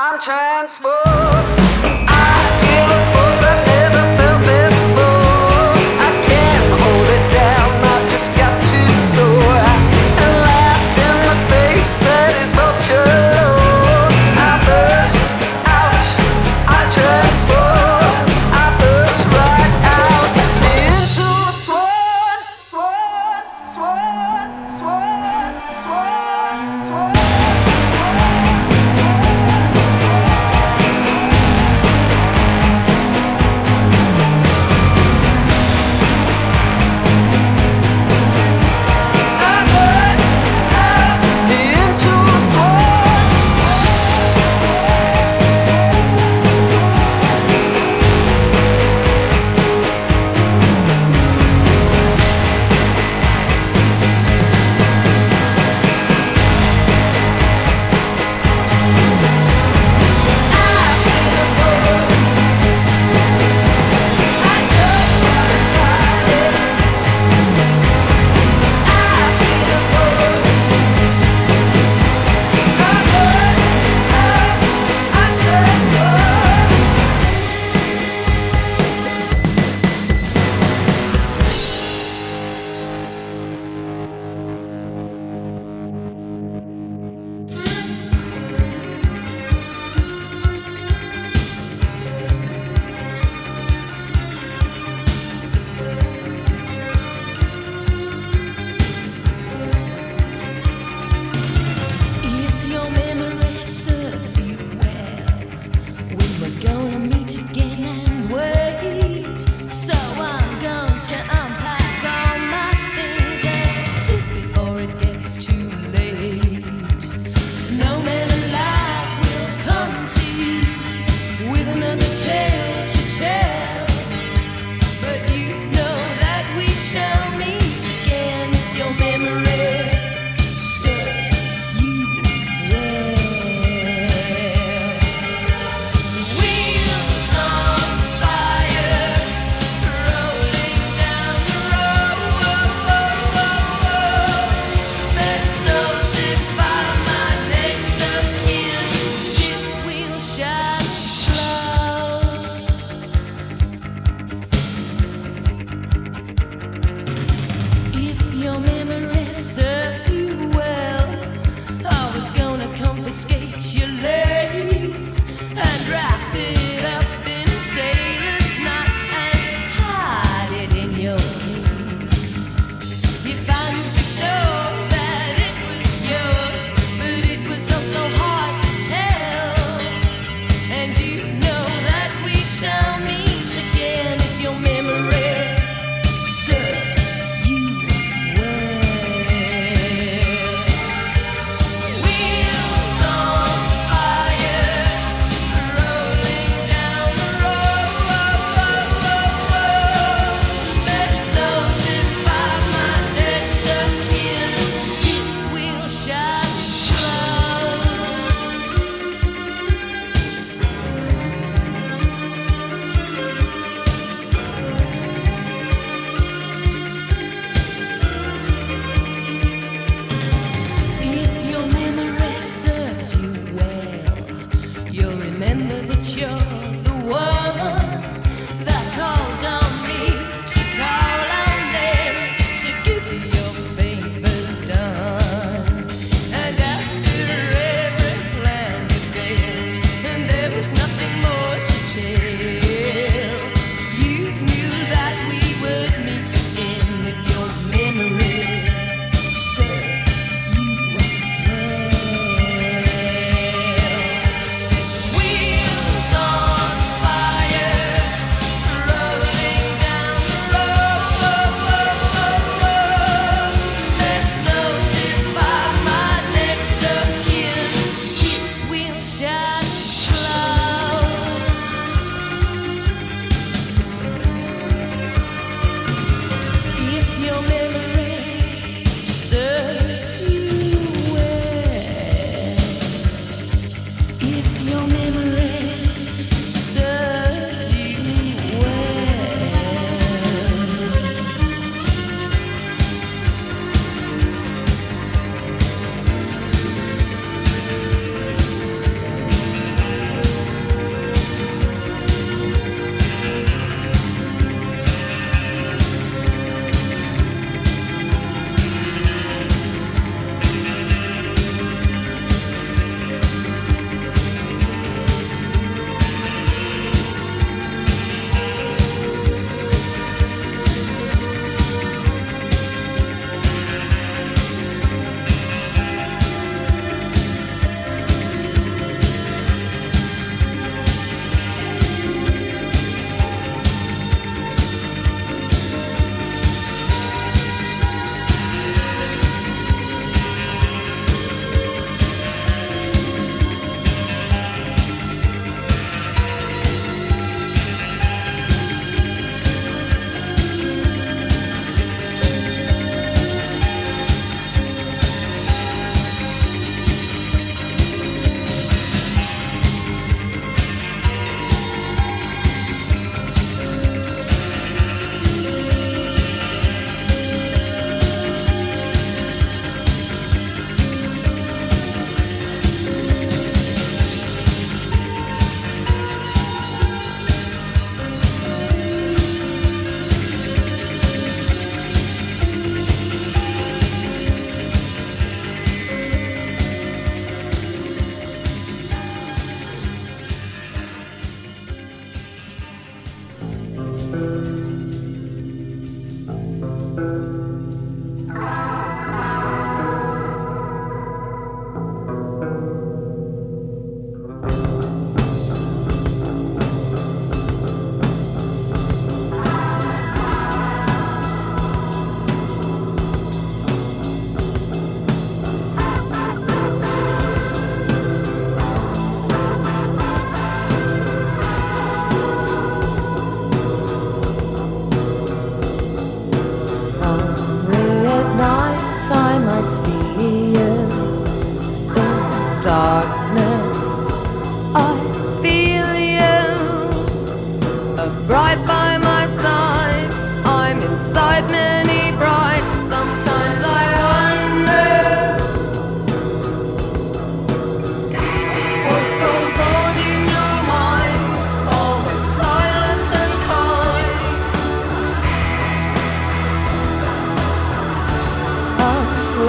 I'm transformed. I give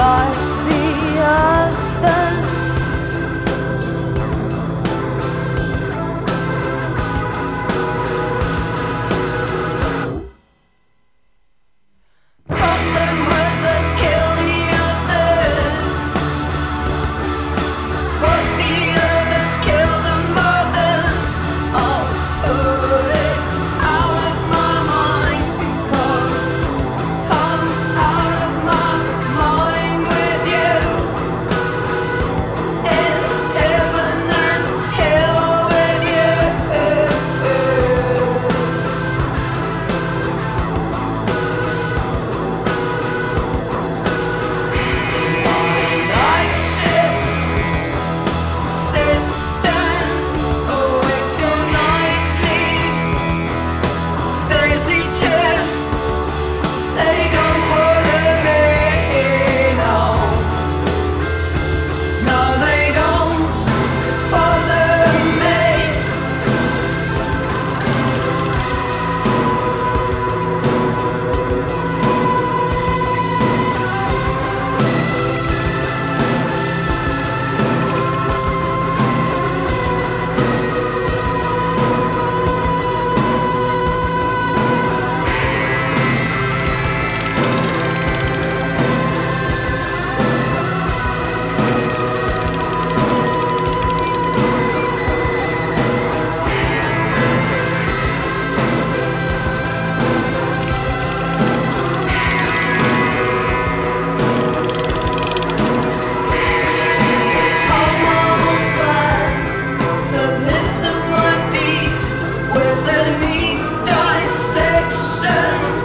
Unlike the a dissection.